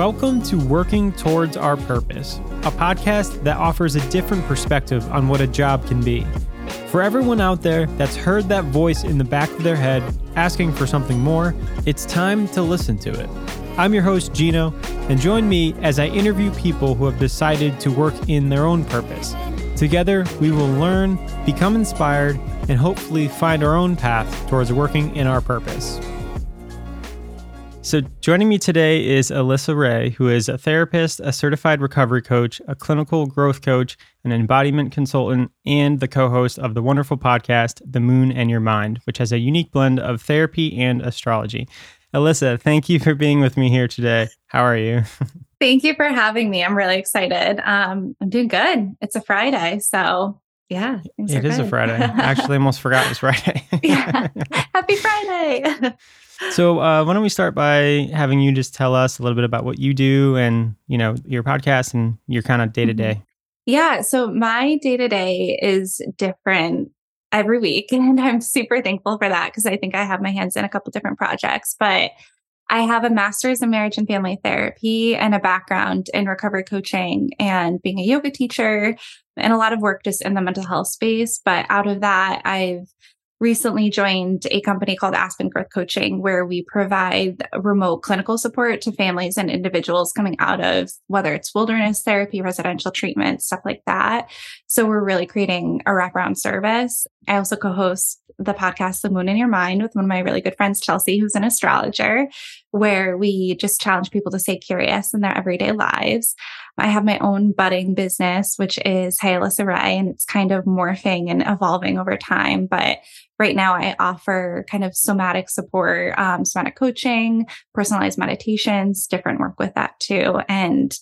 Welcome to Working Towards Our Purpose, a podcast that offers a different perspective on what a job can be. For everyone out there that's heard that voice in the back of their head asking for something more, it's time to listen to it. I'm your host, Gino, and join me as I interview people who have decided to work in their own purpose. Together, we will learn, become inspired, and hopefully find our own path towards working in our purpose. So, joining me today is Alyssa Rae, who is a therapist, a certified recovery coach, a clinical growth coach, an embodiment consultant, and the co host of the wonderful podcast, The Moon and Your Mind, which has a unique blend of therapy and astrology. Alyssa, thank you for being with me here today. How are you? Thank you for having me. I'm really excited. Um, I'm doing good. It's a Friday, so yeah, it is good. a Friday. I Actually, almost forgot it was Friday. yeah, happy Friday. So, uh, why don't we start by having you just tell us a little bit about what you do and you know your podcast and your kind of day to day. Yeah, so my day to day is different every week, and I'm super thankful for that because I think I have my hands in a couple different projects, but I have a master's in marriage and family therapy and a background in recovery coaching and being a yoga teacher and a lot of work just in the mental health space. But out of that, I've recently joined a company called Aspen Growth Coaching, where we provide remote clinical support to families and individuals coming out of whether it's wilderness therapy, residential treatment, stuff like that. So we're really creating a wraparound service. I also co host the podcast, The Moon and Your Mind, with one of my really good friends, Chelsea, who's an astrologer, where we just challenge people to stay curious in their everyday lives. I have my own budding business, which is Hey Alyssa Rae, and it's kind of morphing and evolving over time. But right now, I offer kind of somatic support, um, somatic coaching, personalized meditations, different work with that too. And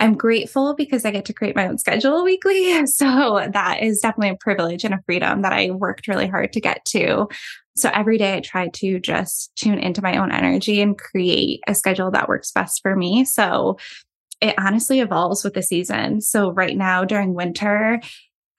I'm grateful because I get to create my own schedule weekly. So that is definitely a privilege and a freedom that I worked really hard to get to. So every day I try to just tune into my own energy and create a schedule that works best for me. So it honestly evolves with the season. So right now during winter,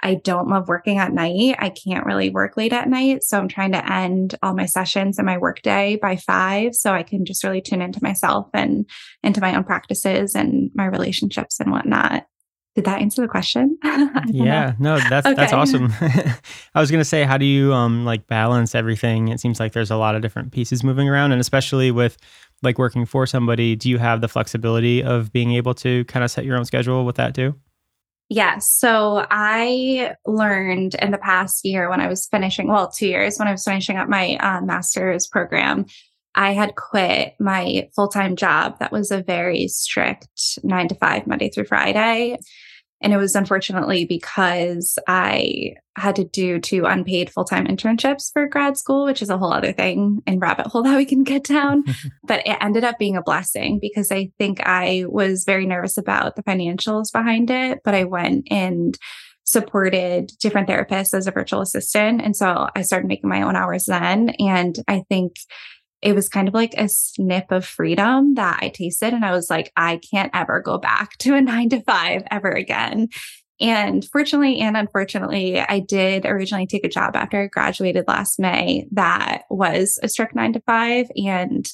I don't love working at night. I can't really work late at night. So I'm trying to end all my sessions and my workday by five so I can just really tune into myself and into my own practices and my relationships and whatnot. Did that answer the question? yeah, no, that's okay. that's awesome. I was gonna say, how do you um like balance everything? It seems like there's a lot of different pieces moving around, and especially with like working for somebody, do you have the flexibility of being able to kind of set your own schedule with that too? Yes. So I learned in the past year when I was finishing, well, two years when I was finishing up my uh, master's program, I had quit my full time job. That was a very strict nine to five, Monday through Friday. And it was unfortunately because I had to do two unpaid full time internships for grad school, which is a whole other thing and rabbit hole that we can get down. but it ended up being a blessing because I think I was very nervous about the financials behind it. But I went and supported different therapists as a virtual assistant. And so I started making my own hours then. And I think it was kind of like a snip of freedom that I tasted. And I was like, I can't ever go back to a nine to five ever again. And fortunately and unfortunately, I did originally take a job after I graduated last May that was a strict nine to five. And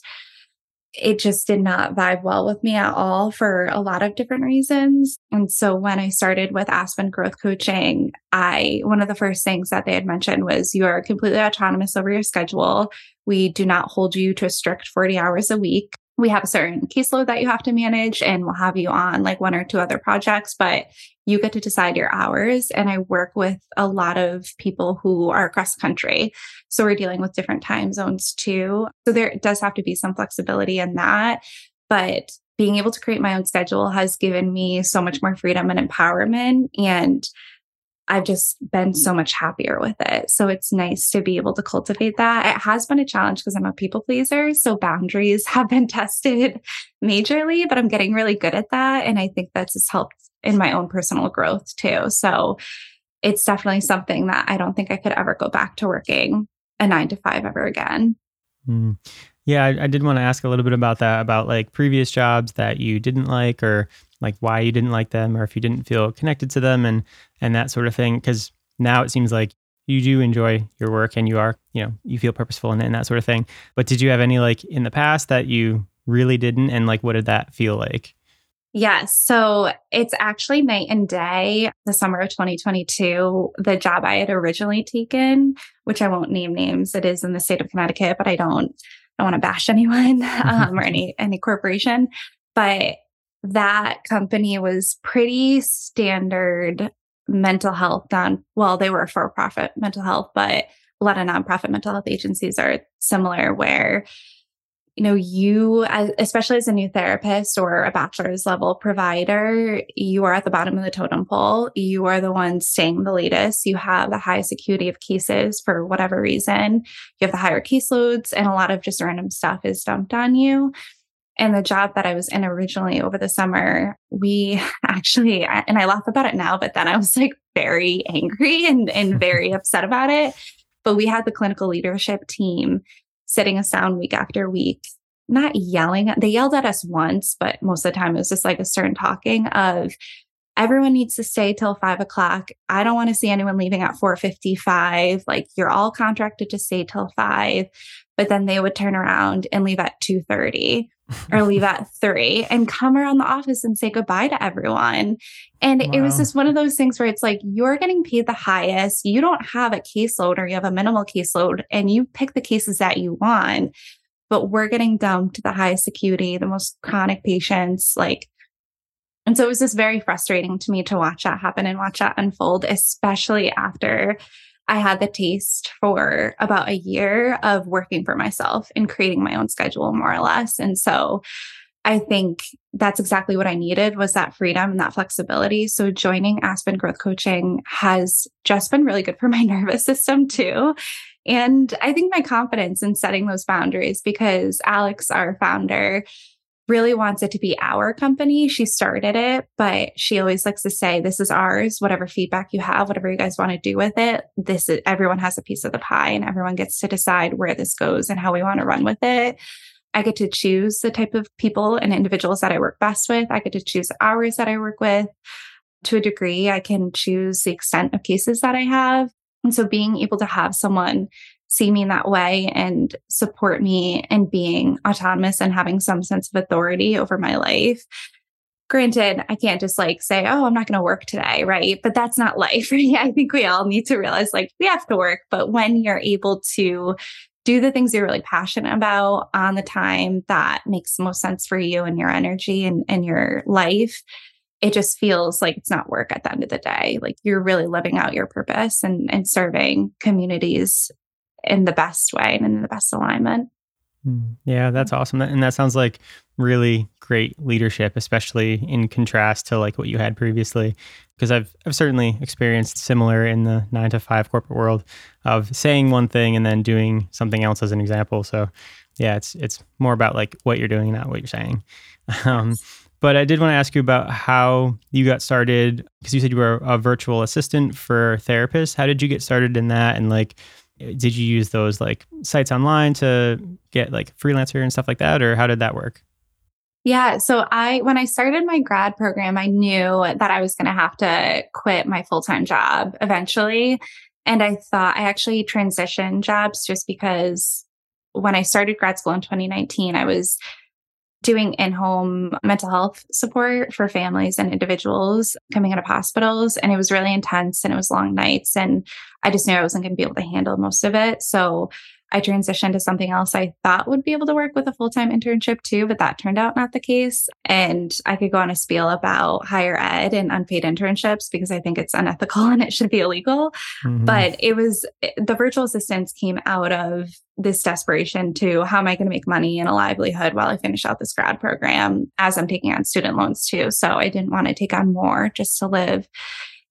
it just did not vibe well with me at all for a lot of different reasons. And so when I started with Aspen Growth Coaching, I one of the first things that they had mentioned was you are completely autonomous over your schedule. We do not hold you to a strict 40 hours a week. We have a certain caseload that you have to manage and we'll have you on like one or two other projects, but you get to decide your hours. And I work with a lot of people who are across country. So we're dealing with different time zones too. So there does have to be some flexibility in that. But being able to create my own schedule has given me so much more freedom and empowerment. And I've just been so much happier with it. So it's nice to be able to cultivate that. It has been a challenge because I'm a people pleaser. So boundaries have been tested majorly, but I'm getting really good at that. And I think that's just helped in my own personal growth too. So it's definitely something that I don't think I could ever go back to working a nine to five ever again. Mm. Yeah, I, I did want to ask a little bit about that, about like previous jobs that you didn't like, or like why you didn't like them, or if you didn't feel connected to them, and and that sort of thing. Because now it seems like you do enjoy your work, and you are, you know, you feel purposeful in it and that sort of thing. But did you have any like in the past that you really didn't? And like, what did that feel like? Yes. So it's actually night and day. The summer of 2022, the job I had originally taken, which I won't name names, it is in the state of Connecticut, but I don't, I don't want to bash anyone um, or any any corporation. But that company was pretty standard mental health done. Well, they were for profit mental health, but a lot of nonprofit mental health agencies are similar where you know you as, especially as a new therapist or a bachelor's level provider you are at the bottom of the totem pole. You are the one staying the latest. You have the highest acuity of cases for whatever reason. You have the higher caseloads and a lot of just random stuff is dumped on you and the job that I was in originally over the summer, we actually, and I laugh about it now, but then I was like very angry and, and very upset about it. But we had the clinical leadership team sitting us down week after week, not yelling. They yelled at us once, but most of the time it was just like a stern talking of everyone needs to stay till five o'clock. I don't want to see anyone leaving at 455. Like you're all contracted to stay till five. But then they would turn around and leave at 2:30 or leave at three and come around the office and say goodbye to everyone. And wow. it was just one of those things where it's like, you're getting paid the highest. You don't have a caseload or you have a minimal caseload and you pick the cases that you want, but we're getting dumped the highest acuity, the most chronic patients. Like, and so it was just very frustrating to me to watch that happen and watch that unfold, especially after I had the taste for about a year of working for myself and creating my own schedule more or less. And so I think that's exactly what I needed was that freedom and that flexibility. So joining Aspen Growth Coaching has just been really good for my nervous system too. And I think my confidence in setting those boundaries because Alex, our founder, really wants it to be our company. She started it, but she always likes to say, this is ours, whatever feedback you have, whatever you guys want to do with it. This is everyone has a piece of the pie and everyone gets to decide where this goes and how we want to run with it. I get to choose the type of people and individuals that I work best with. I get to choose hours that I work with. To a degree, I can choose the extent of cases that I have. And so being able to have someone see me in that way and support me in being autonomous and having some sense of authority over my life. Granted, I can't just like say, oh, I'm not going to work today, right? But that's not life. I think we all need to realize like we have to work, but when you're able to do the things you're really passionate about on the time that makes the most sense for you and your energy and, and your life, it just feels like it's not work at the end of the day. Like you're really living out your purpose and, and serving communities in the best way and in the best alignment. Hmm. Yeah, that's awesome. And that sounds like really great leadership, especially in contrast to like what you had previously. Because I've I've certainly experienced similar in the nine to five corporate world of saying one thing and then doing something else as an example. So yeah, it's it's more about like what you're doing, not what you're saying. Um, but I did want to ask you about how you got started because you said you were a virtual assistant for therapists. How did you get started in that? And like, did you use those like sites online to get like freelancer and stuff like that or how did that work? Yeah so i when i started my grad program i knew that i was going to have to quit my full-time job eventually. And i thought i actually transitioned jobs just because when i started grad school in 2019 i was doing in home mental health support for families and individuals coming out of hospitals. And it was really intense and it was long nights. And I just knew I wasn't going to be able to handle most of it. So I transitioned to something else I thought would be able to work with a full time internship too, but that turned out not the case. And I could go on a spiel about higher ed and unpaid internships because I think it's unethical and it should be illegal. Mm-hmm. But it was the virtual assistants came out of this desperation to how am I going to make money and a livelihood while I finish out this grad program as I'm taking on student loans too. So I didn't want to take on more just to live.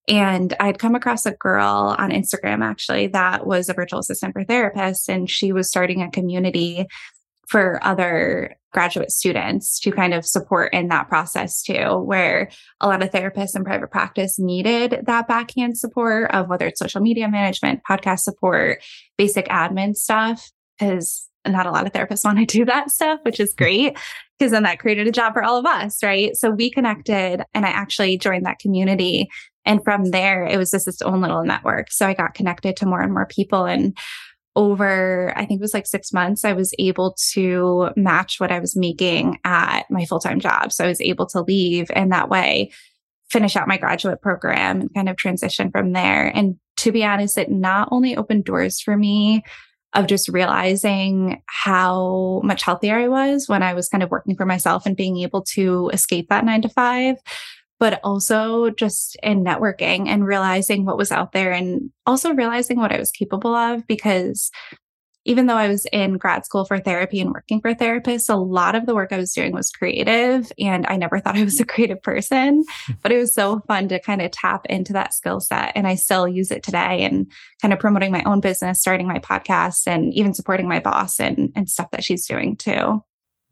And I'd come across a girl on Instagram actually that was a virtual assistant for therapists, and she was starting a community for other graduate students to kind of support in that process too, where a lot of therapists in private practice needed that backhand support of whether it's social media management, podcast support, basic admin stuff, because not a lot of therapists want to do that stuff, which is great because then that created a job for all of us, right? So we connected and I actually joined that community and from there, it was just its own little network. So I got connected to more and more people. And over, I think it was like six months, I was able to match what I was making at my full time job. So I was able to leave and that way finish out my graduate program and kind of transition from there. And to be honest, it not only opened doors for me of just realizing how much healthier I was when I was kind of working for myself and being able to escape that nine to five, but also just in networking and realizing what was out there and also realizing what I was capable of because even though I was in grad school for therapy and working for therapists, a lot of the work I was doing was creative. And I never thought I was a creative person, but it was so fun to kind of tap into that skill set. And I still use it today and kind of promoting my own business, starting my podcast, and even supporting my boss and, and stuff that she's doing too.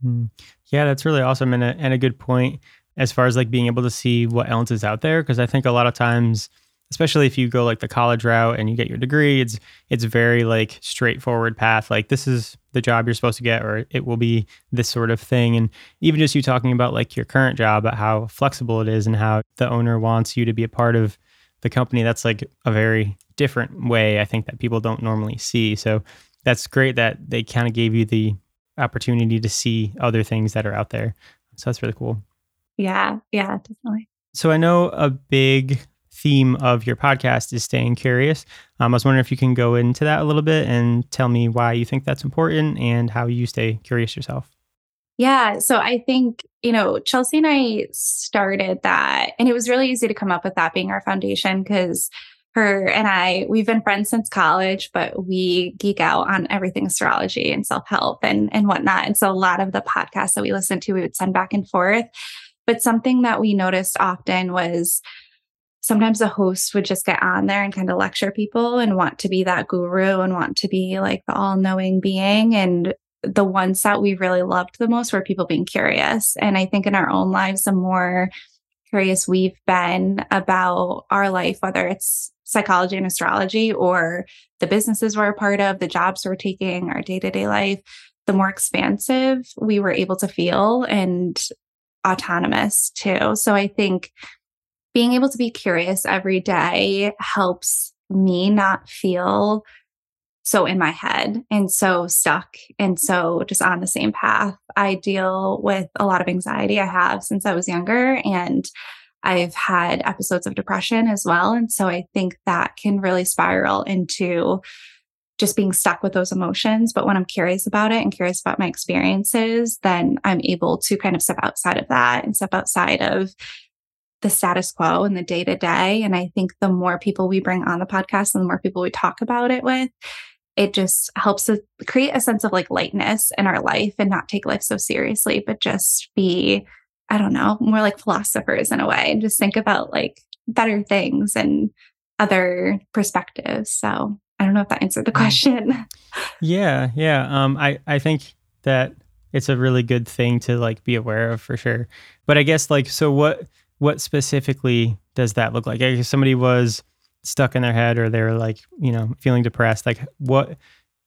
Mm. Yeah, that's really awesome and a, and a good point as far as like being able to see what else is out there. Cause I think a lot of times, especially if you go like the college route and you get your degree, it's it's very like straightforward path. Like this is the job you're supposed to get, or it will be this sort of thing. And even just you talking about like your current job, about how flexible it is and how the owner wants you to be a part of the company, that's like a very different way I think that people don't normally see. So that's great that they kind of gave you the opportunity to see other things that are out there. So that's really cool. Yeah, yeah, definitely. So I know a big theme of your podcast is staying curious. Um, I was wondering if you can go into that a little bit and tell me why you think that's important and how you stay curious yourself. Yeah. So I think, you know, Chelsea and I started that, and it was really easy to come up with that being our foundation because her and I, we've been friends since college, but we geek out on everything astrology and self help and, and whatnot. And so a lot of the podcasts that we listened to, we would send back and forth. But something that we noticed often was sometimes the host would just get on there and kind of lecture people and want to be that guru and want to be like the all knowing being. And the ones that we really loved the most were people being curious. And I think in our own lives, the more curious we've been about our life, whether it's psychology and astrology or the businesses we're a part of, the jobs we're taking, our day to day life, the more expansive we were able to feel and autonomous too. So I think being able to be curious every day helps me not feel so in my head and so stuck and so just on the same path. I deal with a lot of anxiety I have since I was younger and I've had episodes of depression as well. And so I think that can really spiral into just being stuck with those emotions. But when I'm curious about it and curious about my experiences, then I'm able to kind of step outside of that and step outside of the status quo and the day to day. And I think the more people we bring on the podcast and the more people we talk about it with, it just helps to create a sense of like lightness in our life and not take life so seriously, but just be, I don't know, more like philosophers in a way and just think about like better things and other perspectives. So I don't know if that answered the question. Yeah, yeah. Um, I I think that it's a really good thing to like be aware of for sure. But I guess like so what what specifically does that look like? If somebody was stuck in their head or they're like, you know, feeling depressed, like what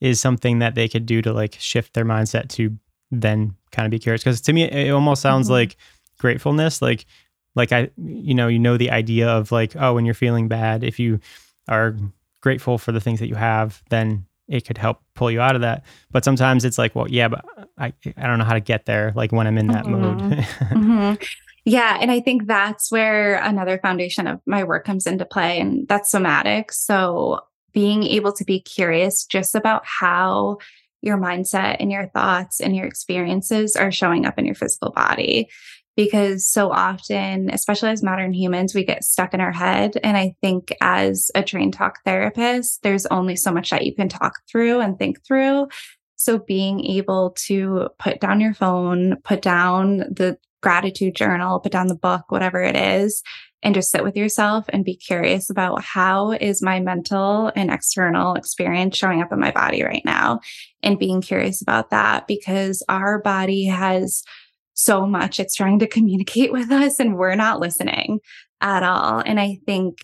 is something that they could do to like shift their mindset to then kind of be curious? Because to me, it almost sounds mm-hmm. like gratefulness. Like, like I, you know, you know, the idea of like, oh, when you're feeling bad, if you are grateful for the things that you have, then it could help pull you out of that. But sometimes it's like, well, yeah, but I, I don't know how to get there. Like when I'm in that mm-hmm. mode. mm-hmm. Yeah. And I think that's where another foundation of my work comes into play, and that's somatic. So being able to be curious just about how your mindset and your thoughts and your experiences are showing up in your physical body. Because so often, especially as modern humans, we get stuck in our head. And I think as a trained talk therapist, there's only so much that you can talk through and think through. So being able to put down your phone, put down the gratitude journal, put down the book, whatever it is, and just sit with yourself and be curious about how is my mental and external experience showing up in my body right now and being curious about that because our body has so much it's trying to communicate with us and we're not listening at all and i think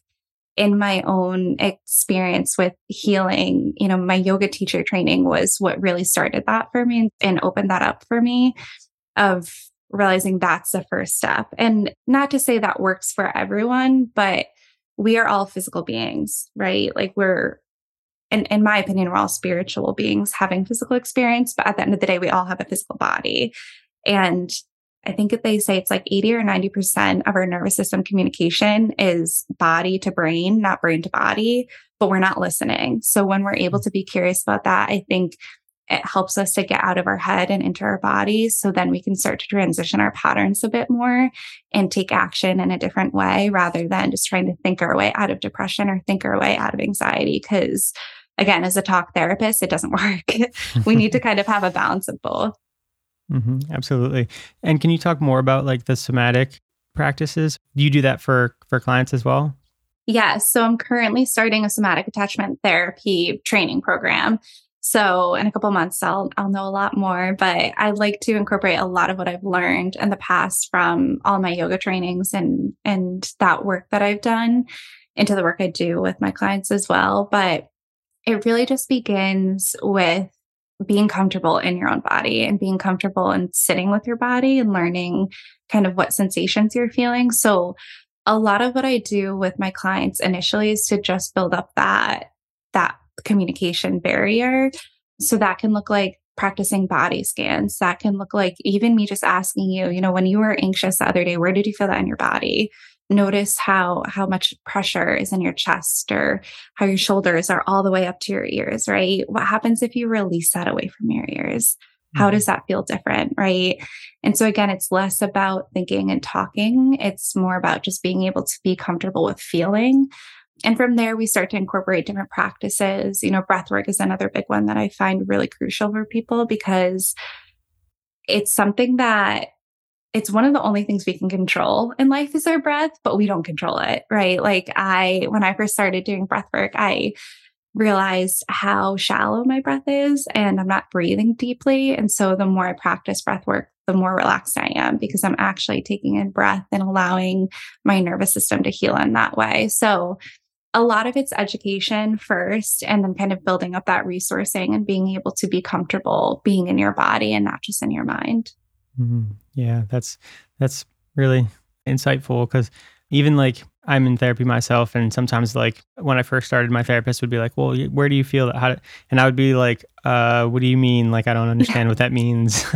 in my own experience with healing, you know, my yoga teacher training was what really started that for me and opened that up for me of realizing that's the first step. And not to say that works for everyone, but we are all physical beings, right? Like we're in, in my opinion, we're all spiritual beings having physical experience, but at the end of the day, we all have a physical body. And I think if they say it's like 80 or 90% of our nervous system communication is body to brain, not brain to body, but we're not listening. So when we're able mm-hmm. to be curious about that, I think it helps us to get out of our head and into our bodies. So then we can start to transition our patterns a bit more and take action in a different way rather than just trying to think our way out of depression or think our way out of anxiety. Because again, as a talk therapist, it doesn't work. we need to kind of have a balance of both. Mm-hmm, absolutely. And can you talk more about like the somatic practices? Do you do that for for clients as well? Yes. Yeah, so I'm currently starting a somatic attachment therapy training program. So in a couple months, I'll I'll know a lot more. But I like to incorporate a lot of what I've learned in the past from all my yoga trainings and and that work that I've done into the work I do with my clients as well. But it really just begins with being comfortable in your own body and being comfortable and sitting with your body and learning kind of what sensations you're feeling. So a lot of what I do with my clients initially is to just build up that that communication barrier. So that can look like practicing body scans. That can look like even me just asking you, you know, when you were anxious the other day, where did you feel that in your body? Notice how how much pressure is in your chest or how your shoulders are all the way up to your ears right? What happens if you release that away from your ears? How mm-hmm. does that feel different right? And so again it's less about thinking and talking. It's more about just being able to be comfortable with feeling. And from there we start to incorporate different practices. You know breath work is another big one that i find really crucial for people because it's something that it's one of the only things we can control in life is our breath, but we don't control it, right? Like I, when I first started doing breath work, I realized how shallow my breath is and I'm not breathing deeply. And so the more I practice breath work, the more relaxed I am because I'm actually taking in breath and allowing my nervous system to heal in that way. So a lot of it's education first and then kind of building up that resourcing and being able to be comfortable being in your body and not just in your mind. Mm-hmm. Yeah, that's that's really insightful because even like I'm in therapy myself, and sometimes like when I first started, my therapist would be like, "Well, where do you feel that?" How?" Do, and I would be like, uh, "What do you mean? Like I don't understand what that means."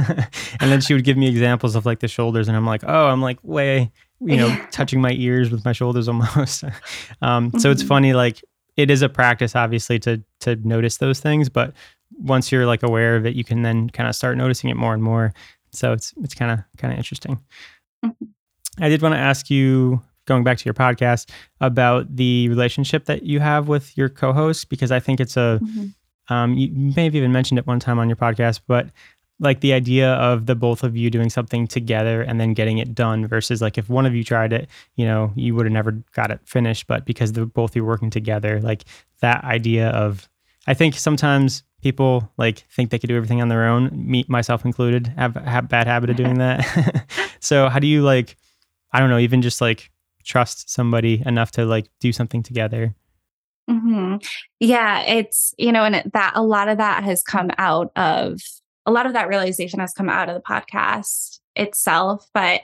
and then she would give me examples of like the shoulders, and I'm like, "Oh, I'm like way, you know, touching my ears with my shoulders almost." um, so it's mm-hmm. funny, like it is a practice, obviously, to to notice those things, but once you're like aware of it, you can then kind of start noticing it more and more. So it's it's kind of kind of interesting. Mm-hmm. I did want to ask you going back to your podcast about the relationship that you have with your co-host because I think it's a mm-hmm. um, you may have even mentioned it one time on your podcast, but like the idea of the both of you doing something together and then getting it done versus like if one of you tried it, you know, you would have never got it finished, but because the both of you working together, like that idea of I think sometimes people like think they could do everything on their own, me myself included, have a bad habit of doing that. so how do you like, I don't know, even just like trust somebody enough to like do something together? Mm-hmm. Yeah, it's you know, and that a lot of that has come out of a lot of that realization has come out of the podcast itself, but.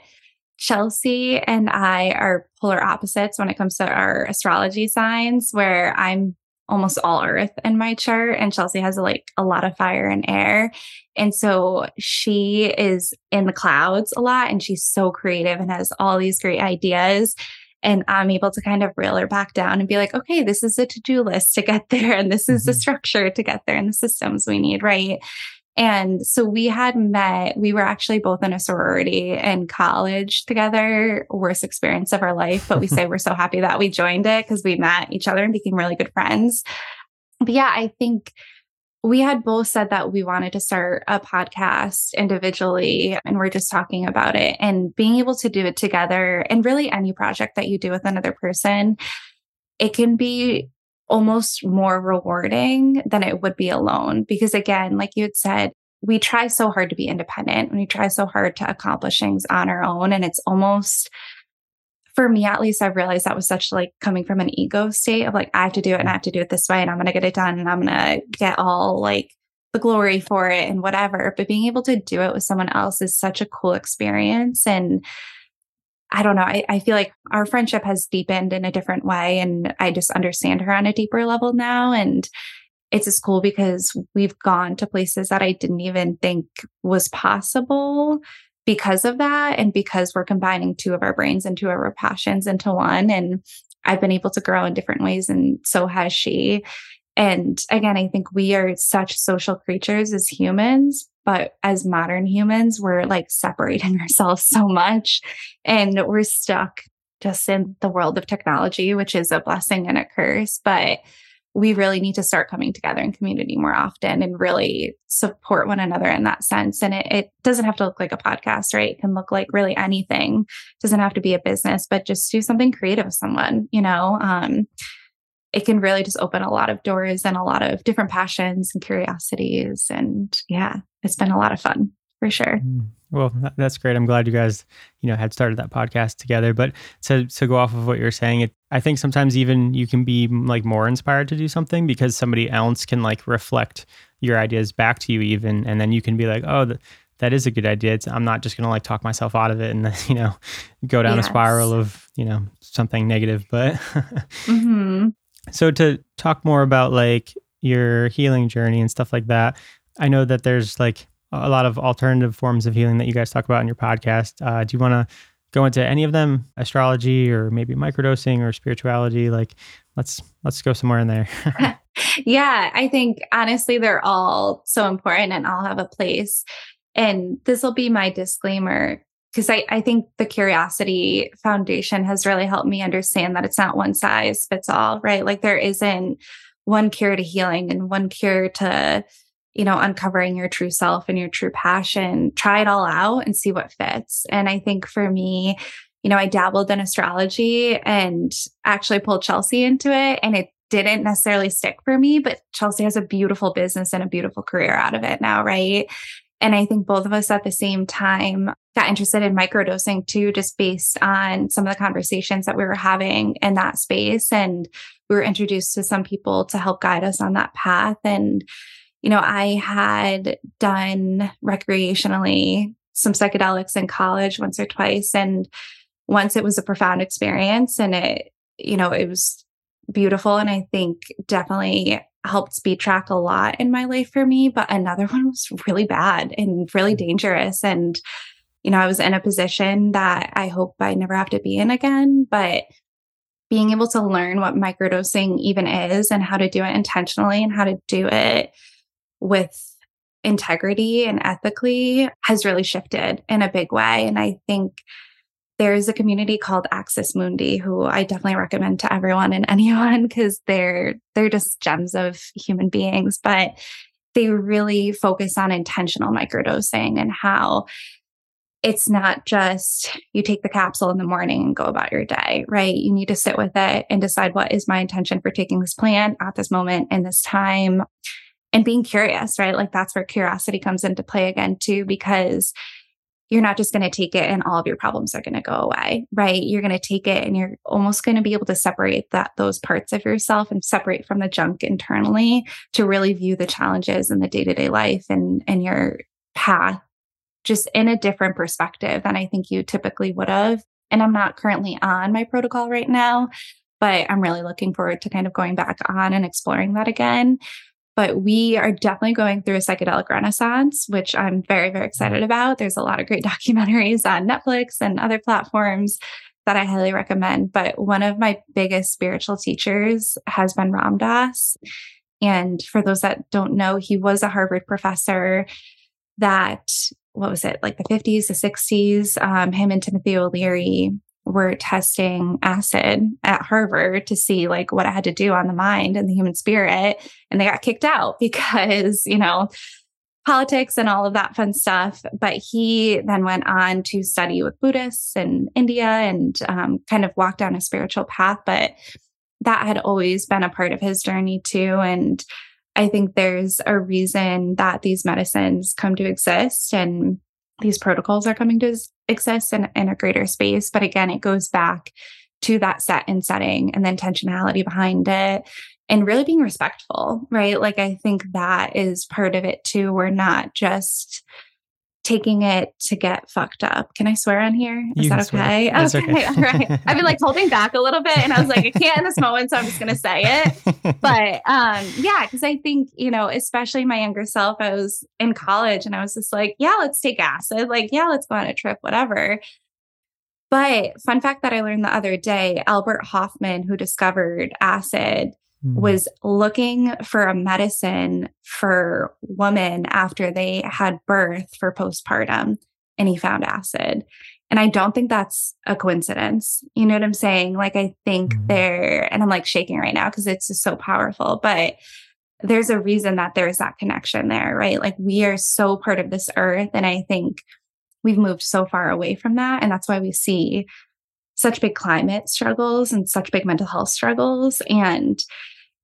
Chelsea and I are polar opposites when it comes to our astrology signs, where I'm almost all earth in my chart and Chelsea has like a lot of fire and air. And so she is in the clouds a lot and she's so creative and has all these great ideas. And I'm able to kind of reel her back down and be like, okay, this is a to do list to get there. And this is mm-hmm. the structure to get there and the systems we need. Right. And so we had met, we were actually both in a sorority in college together, worst experience of our life. But we say we're so happy that we joined it because we met each other and became really good friends. But yeah, I think we had both said that we wanted to start a podcast individually and we're just talking about it and being able to do it together and really any project that you do with another person it can be almost more rewarding than it would be alone. Because again, like you had said, we try so hard to be independent and we try so hard to accomplish things on our own. And it's almost, for me at least, I've realized that was such like coming from an ego state of like, I have to do it and I mm-hmm. have to do it this way and I'm going to get it done and I'm going to get all like the glory for it and whatever. But being able to do it with someone else is such a cool experience. And I don't know. I, I feel like our friendship has deepened in a different way. And I just understand her on a deeper level now. And it's a school because we've gone to places that I didn't even think was possible because of that. And because we're combining two of our brains and two of our passions into one. And I've been able to grow in different ways, and so has she. And again, I think we are such social creatures as humans, but as modern humans, we're like separating ourselves so much and we're stuck just in the world of technology, which is a blessing and a curse. But we really need to start coming together in community more often and really support one another in that sense. And it, it, doesn't have to look like a podcast, right? It can look like really anything. It doesn't have to be a business, but just do something creative with someone, you know? Um, it can really just open a lot of doors and a lot of different passions and curiosities. And yeah, it's been a lot of fun for sure. Mm. Well, that's great. I'm glad you guys, you know, had started that podcast together. But to to go off of what you're saying, it, I think sometimes even you can be like more inspired to do something because somebody else can like reflect your ideas back to you, even, and then you can be like, oh, the, that is a good idea. It's, I'm not just gonna like talk myself out of it and you know go down yes. a spiral of you know something negative. But mm-hmm. So to talk more about like your healing journey and stuff like that, I know that there's like a lot of alternative forms of healing that you guys talk about in your podcast. Uh, do you want to go into any of them? Astrology or maybe microdosing or spirituality? Like, let's let's go somewhere in there. yeah, I think honestly they're all so important and all have a place. And this will be my disclaimer because I, I think the curiosity foundation has really helped me understand that it's not one size fits all, right? Like there isn't one cure to healing and one cure to you know, uncovering your true self and your true passion, try it all out and see what fits. And I think for me, you know, I dabbled in astrology and actually pulled Chelsea into it and it didn't necessarily stick for me, but Chelsea has a beautiful business and a beautiful career out of it now, right? And I think both of us at the same time got interested in microdosing too, just based on some of the conversations that we were having in that space. And we were introduced to some people to help guide us on that path. And you know, I had done recreationally some psychedelics in college once or twice. And once it was a profound experience and it, you know, it was beautiful. And I think definitely helped speed track a lot in my life for me. But another one was really bad and really dangerous. And, you know, I was in a position that I hope I never have to be in again. But being able to learn what microdosing even is and how to do it intentionally and how to do it with integrity and ethically has really shifted in a big way. And I think there's a community called Axis Mundi who I definitely recommend to everyone and anyone because they're they're just gems of human beings, but they really focus on intentional microdosing and how it's not just you take the capsule in the morning and go about your day, right? You need to sit with it and decide what is my intention for taking this plant at this moment in this time and being curious, right? Like that's where curiosity comes into play again, too, because you're not just going to take it and all of your problems are going to go away, right? You're going to take it and you're almost going to be able to separate that those parts of yourself and separate from the junk internally to really view the challenges in the day-to-day life and and your path just in a different perspective than I think you typically would have. And I'm not currently on my protocol right now, but I'm really looking forward to kind of going back on and exploring that again but we are definitely going through a psychedelic renaissance, which I'm very, very excited mm-hmm. about. There's a lot of great documentaries on Netflix and other platforms that I highly recommend. But one of my biggest spiritual teachers has been Ram Dass. And for those that don't know, he was a Harvard professor that, what was it, like the 50s, the 60s? Um, him and Timothy O'Leary were testing acid at Harvard to see like what I had to do on the mind and the human spirit. And they got kicked out because, you know, politics and all of that fun stuff. But he then went on to study with Buddhists in India and um, kind of walked down a spiritual path. But that had always been a part of his journey too. And I think there's a reason that these medicines come to exist and these protocols are coming to exist in, in a greater space. But again, it goes back to that set and setting and the intentionality behind it and really being respectful, right? Like, I think that is part of it too. We're not just taking it to get fucked up. Can I swear on here? Is You that okay? That's okay. okay. All right. I've been like holding back a little bit and I was like, I can't in this moment, so I'm just gonna say it. But um, yeah, because I think, you know, especially my younger self, I was in college and I was just like, yeah, let's take acid. Like, yeah, let's go on a trip, whatever. But fun fact that I learned the other day, Albert Hofmann, who discovered acid, Mm. was looking for a medicine for women after they had birth for postpartum and he found acid. And I don't think that's a coincidence. You know what I'm saying? Like, I think Mhm. there, and I'm like shaking right now because it's just so powerful, but there's a reason that there's that connection there, right? Like, we are so part of this earth. And I think we've moved so far away from that. And that's why we see such big climate struggles and such big mental health struggles. And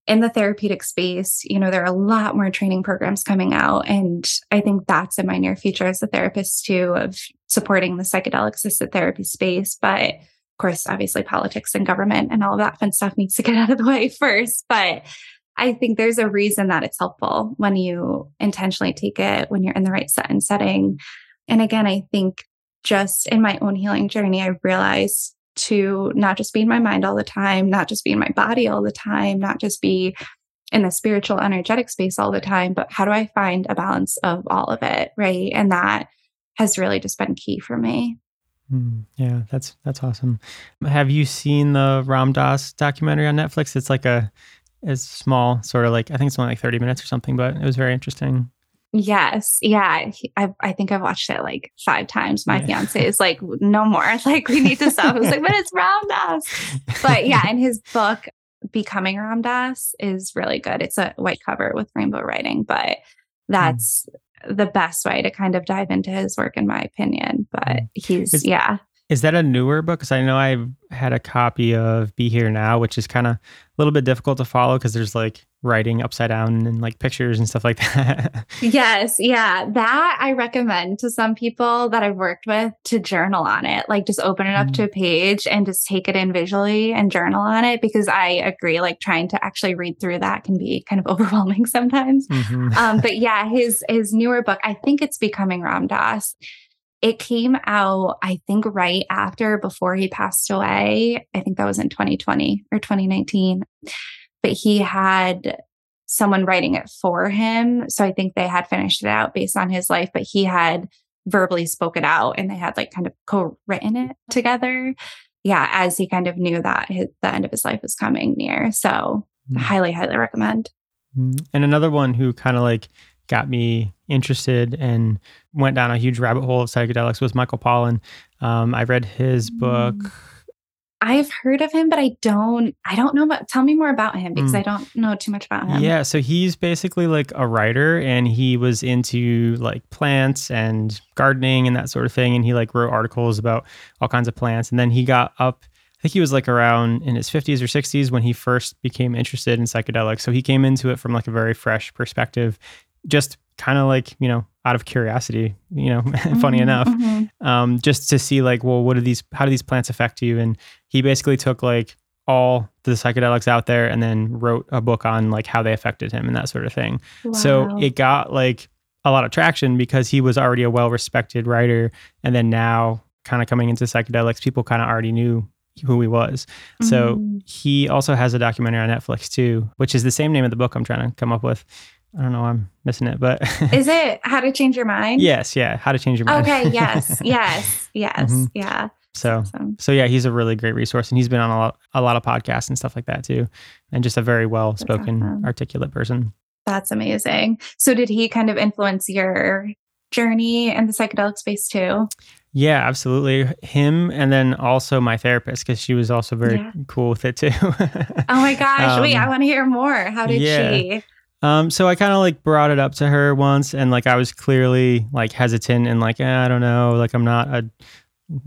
in the therapeutic space, you know, there are a lot more training programs coming out. And I think that's in my near future as a therapist too, of supporting the psychedelic assisted therapy space. But of course, obviously politics and government and all of that fun stuff needs to get out of the way first. But I think there's a reason that it's helpful when you intentionally take it, when you're in the right set and setting. And again, I think just in my own healing journey, I realized to not just be in my mind all the time, not just be in my body all the time, not just be in the spiritual, energetic space all the time, but how do I find a balance of all of it? Right. And that has really just been key for me. Mm, yeah, that's that's awesome. Have you seen the Ram Dass documentary on Netflix? It's like a it's small, sort of like I think it's only like 30 minutes or something, but it was very interesting. Yes. Yeah. He- I, I think I've watched it like five times. My Yeah. fiance is like, no more. Like, we need to stop. I was like, but it's Ram Dass. But yeah, and his book, Becoming Ram Dass, is really good. It's a white cover with rainbow writing, but that's the best way to kind of dive into his work, in my opinion. But Mm. he's, Is- yeah. Is that a newer book? Because I know I've had a copy of Be Here Now, which is kind of a little bit difficult to follow because there's like writing upside down and like pictures and stuff like that. Yes, yeah. That I recommend to some people that I've worked with to journal on it. Like just open it up Mm. to a page and just take it in visually and journal on it because I agree like trying to actually read through that can be kind of overwhelming sometimes. Mhm. Um but yeah, his his newer book, I think it's Becoming Ram Dass. It came out I think right after before he passed away. I think that was in 2020 or 2019. But he had someone writing it for him. So I think they had finished it out based on his life, but he had verbally spoke it out and they had like kind of co-written it together. Yeah, as he kind of knew that his, the end of his life was coming near. So Mm. highly, highly recommend. Mm. And another one who kind of like got me interested and went down a huge rabbit hole of psychedelics was Michael Pollan. Um, I read his book. Mm. I've heard of him, but I don't I don't know about tell me more about him because Mm. I don't know too much about him. Yeah, so he's basically like a writer and he was into like plants and gardening and that sort of thing. And he like wrote articles about all kinds of plants. And then he got up, I think he was like around in his 50s or 60s when he first became interested in psychedelics. So he came into it from like a very fresh perspective, just kind of like, you know, out of curiosity, you know, funny Mhm, enough mhm. um, just to see like, well, what do these, how do these plants affect you? And he basically took like all the psychedelics out there and then wrote a book on like how they affected him and that sort of thing. So it got like a lot of traction because he was already a well respected writer. And then now, kind of coming into psychedelics, people kind of already knew who he was. So Mhm. he also has a documentary on Netflix too, which is the same name of the book I'm trying to come up with. I don't know, I'm missing it, but is it how to change your mind? yes, yeah, how to change your mind. Okay, yes, yes, yes, Mhm. yeah. so Awesome. So yeah, he's a really great resource, and he's been on a lot, a lot of podcasts and stuff like that too, and just a very well spoken, awesome. articulate person. That's amazing. So did he kind of influence your journey in the psychedelic space too? Yeah, absolutely. Him, and then also my therapist because she was also very Yeah. cool with it too. Oh my gosh, wait, Um, I want to hear more. How did yeah. she? Um, so I kind of like brought it up to her once, and like I was clearly like hesitant and like eh, I don't know, like I'm not a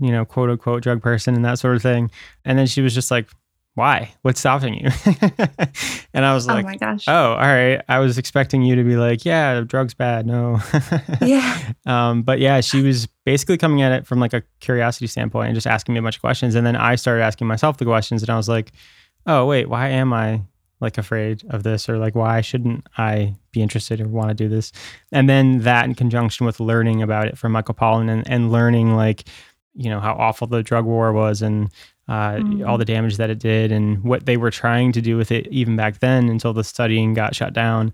you know quote unquote drug person and that sort of thing. And then she was just like, "Why? What's stopping you?" and I was like, oh like, my gosh. "Oh, all right." I was expecting you to be like, "Yeah, drugs bad." No. Yeah. Um, but yeah, she was basically coming at it from like a curiosity standpoint and just asking me a bunch of questions, and then I started asking myself the questions, and I was like, "Oh, wait, why am I?" Like afraid of this or like why shouldn't i be interested or want to do this. And then that in conjunction with learning about it from Michael Pollan and, and learning like, you know, how awful the drug war was and uh, mm. all the damage that it did and what they were trying to do with it even back then until the studying got shut down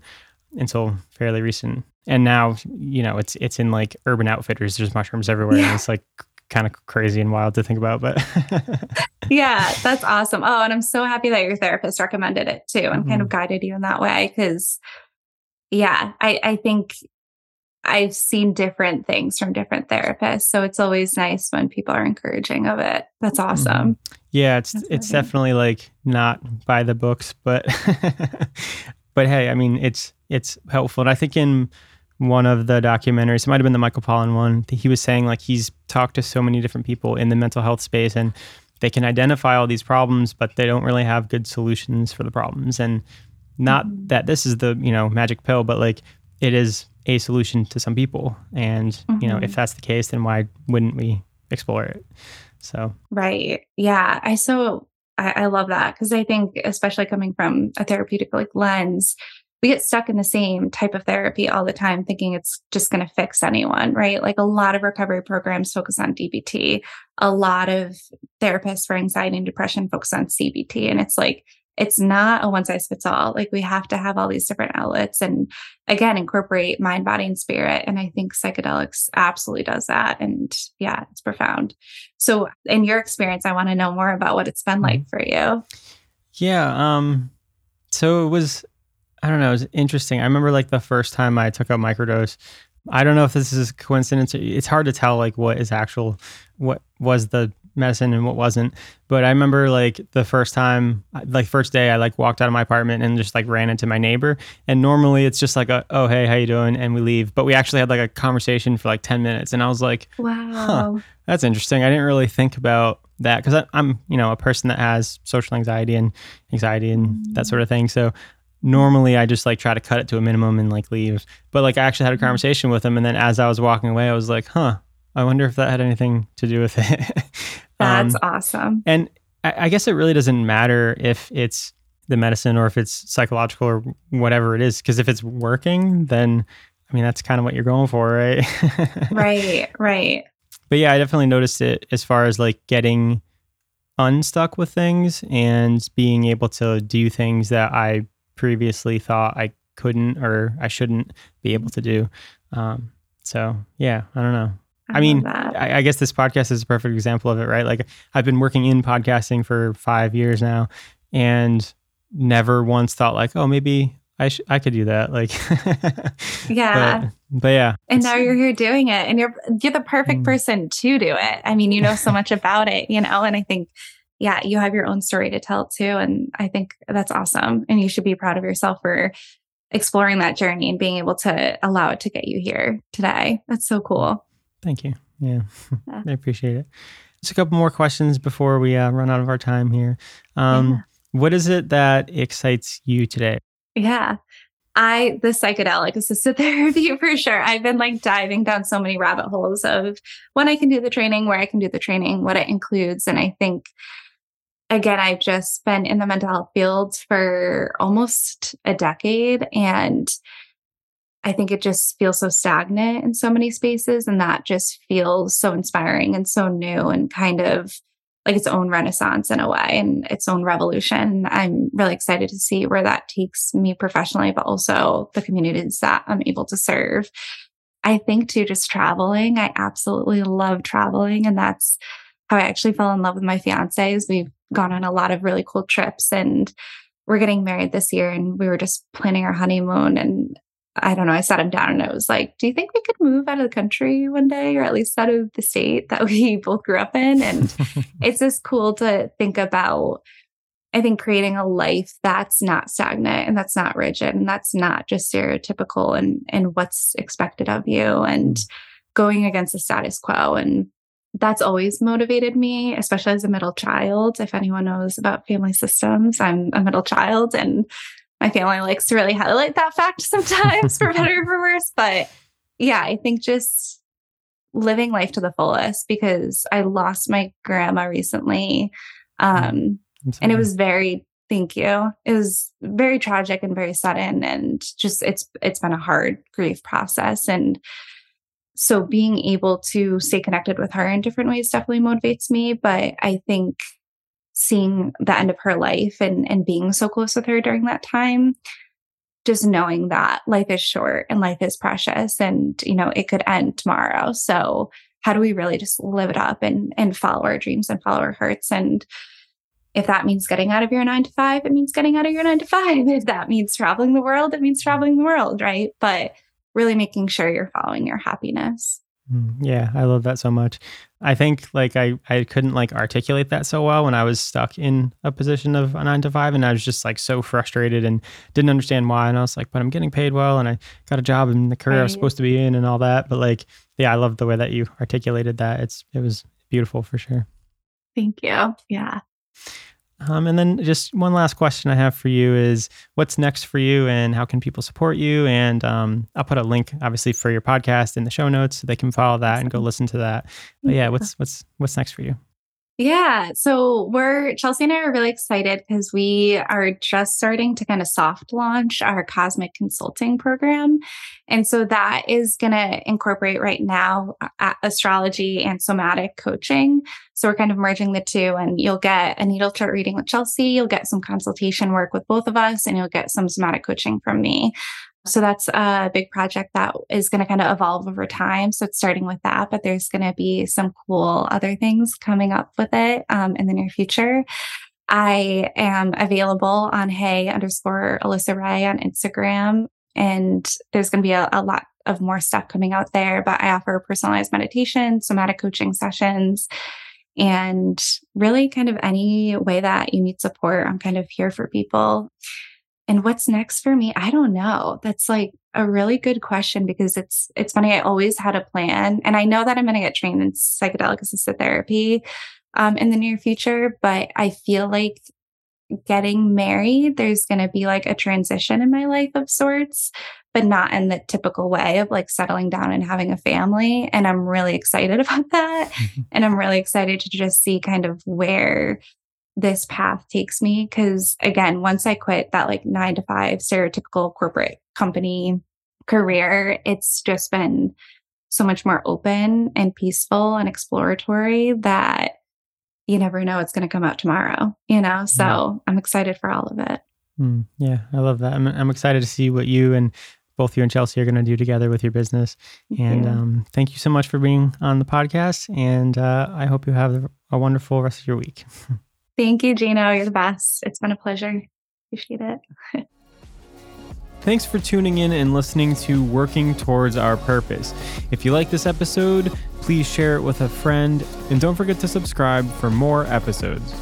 until fairly recent. And now, you know, it's it's in like urban outfitters. There's mushrooms everywhere. Yeah. And it's like kind of crazy and wild to think about, but yeah, that's awesome. Oh, and I'm so happy that your therapist recommended it too and kind of mm-hmm. guided you in that way. Cause yeah, I, I think I've seen different things from different therapists. So it's always nice when people are encouraging of it. That's mm-hmm. awesome. Yeah, it's That's it's definitely like not by the books, but but hey, I mean it's it's helpful. And I think in one of the documentaries, it might have been the Michael Pollan one, he was saying like he's talked to so many different people in the mental health space and they can identify all these problems, but they don't really have good solutions for the problems. And not that this is the, you know, magic pill, but like it is a solution to some people. And, mm-hmm. you know, if mm-hmm. that's the case, then why wouldn't we explore it? So, right. Yeah. I so, I, I love that because I think, especially coming from a therapeutic like lens, we get stuck in the same type of therapy all the time, thinking it's just going to fix anyone, right? Like a lot of recovery programs focus on DBT. A lot of therapists for anxiety and depression focus on CBT. And it's like, it's not a one size fits all. Like we have to have all these different outlets and again, incorporate mind, body, and spirit. And I think psychedelics absolutely does that. And yeah, it's profound. So in your experience, I want to know more about what it's been like mm-hmm. for you. Yeah. Um, so it was I don't know. It was interesting. I remember like the first time I took a microdose. I don't know if this is a coincidence. It's hard to tell like what is actual, what was the medicine and what wasn't. But I remember like the first time, like first day, I like walked out of my apartment and just like ran into my neighbor. And normally it's just like, a, oh hey, how you doing? And we leave. But we actually had like a conversation for like ten minutes, and I was like, wow, huh, that's interesting. I didn't really think about that because I'm you know a person that has social anxiety and anxiety and that mm-hmm. sort of thing. So normally I just like try to cut it to a minimum and like leave. But like I actually had a mm-hmm. conversation with him, and then as I was walking away, I was like, huh, I wonder if that had anything to do with it. That's um, awesome. And I, I guess it really doesn't matter if it's the medicine or if it's psychological or whatever it is, because if it's working, then I mean that's kind of what you're going for, right? right, right. But yeah, I definitely noticed it as far as like getting unstuck with things and being able to do things that I previously thought I couldn't or I shouldn't be able to do. Um, so yeah, I don't know. I, I mean, I, I, guess this podcast is a perfect example of it, right? Like I've been working in podcasting for five years now, and never once thought like, oh, maybe I sh- I could do that. Like, yeah, but, but, yeah. And now you're here doing it, and you're you're the perfect mm. person to do it. I mean, you know so much about it, you know, and I think yeah, you have your own story to tell too. And I think that's awesome. And you should be proud of yourself for exploring that journey and being able to allow it to get you here today. That's so cool. Thank you. Yeah, yeah. I appreciate it. Just a couple more questions before we uh, run out of our time here. Um, yeah. What is it that excites you today? Yeah. I, the psychedelic assisted therapy for sure. I've been like diving down so many rabbit holes of when I can do the training, where I can do the training, what it includes. And I think again, I've just been in the mental health field for almost a decade. And I think it just feels so stagnant in so many spaces. And that just feels so inspiring and so new and kind of like its own renaissance in a way and its own revolution. I'm really excited to see where that takes me professionally, but also the communities that I'm able to serve. I think too, just traveling. I absolutely love traveling. And that's how I actually fell in love with my fiance is we've gone on a lot of really cool trips and we're getting married this year and we were just planning our honeymoon and I don't know, I sat him down and I was like, Do you think we could move out of the country one day or at least out of the state that we both grew up in? And it's just cool to think about, I think, creating a life that's not stagnant and that's not rigid and that's not just stereotypical and, and what's expected of you and mm. going against the status quo. And that's always motivated me, especially as a middle child. If anyone knows about family systems, I'm a middle child and my family likes to really highlight that fact sometimes for better or for worse. But yeah, I think just living life to the fullest because I lost my grandma recently. Um, and it was very Thank you. It was very tragic and very sudden and just it's it's been a hard grief process and so being able to stay connected with her in different ways definitely motivates me, but I think seeing the end of her life and and being so close with her during that time just knowing that life is short and life is precious and you know it could end tomorrow. So how do we really just live it up and and follow our dreams and follow our hearts? And if that means getting out of your nine to five it means getting out of your nine to five. If that means traveling the world it means traveling the world right? But really making sure you're following your happiness Mm, yeah, I love that so much. I think like I I couldn't like articulate that so well when I was stuck in a position of a 9 to 5 and I was just like so frustrated and didn't understand why and I was like but I'm getting paid well and I got a job in the career right. I was supposed to be in and all that but like yeah, I love the way that you articulated that. It's it was beautiful for sure. Thank you. Yeah. Um, and then just one last question I have for you is what's next for you and how can people support you? And um, I'll put a link obviously for your podcast in the show notes so they can follow that and go listen to that. But yeah, what's what's what's next for you? Yeah. So we're, Chelsea and I are really excited because we are just starting to kind of soft launch our cosmic consulting program. And so that is going to incorporate right now astrology and somatic coaching. So we're kind of merging the two, and you'll get a natal chart reading with Chelsea. You'll get some consultation work with both of us, and you'll get some somatic coaching from me. So that's a big project that is going to kind of evolve over time. So it's starting with that, but there's going to be some cool other things coming up with it um, in the near future. I am available on hey underscore Alyssa Rae on Instagram. And there's going to be a, a lot of more stuff coming out there, but I offer personalized meditation, somatic coaching sessions, and really kind of any way that you need support. I'm kind of here for people. And what's next for me? I don't know. That's like a really good question because it's it's funny. I always had a plan, and I know that I'm going to get trained in psychedelic assisted therapy um, in the near future. But I feel like getting married, there's going to be like a transition in my life of sorts, but not in the typical way of like settling down and having a family. And I'm really excited about that, and I'm really excited to just see kind of where this path takes me. Cause again, once I quit that like nine to five stereotypical corporate company career, it's just been so much more open and peaceful and exploratory that you never know what's going to come out tomorrow, you know? So yeah. I'm excited for all of it. Mm, yeah, I love that. I'm, I'm excited to see what you and both you and Chelsea are going to do together with your business. And you. Um, thank you so much for being on the podcast. And uh, I hope you have a wonderful rest of your week. Thank you, Gino. You're the best. It's been a pleasure. Appreciate it. Thanks for tuning in and listening to Working Towards Our Purpose. If you like this episode, please share it with a friend and don't forget to subscribe for more episodes.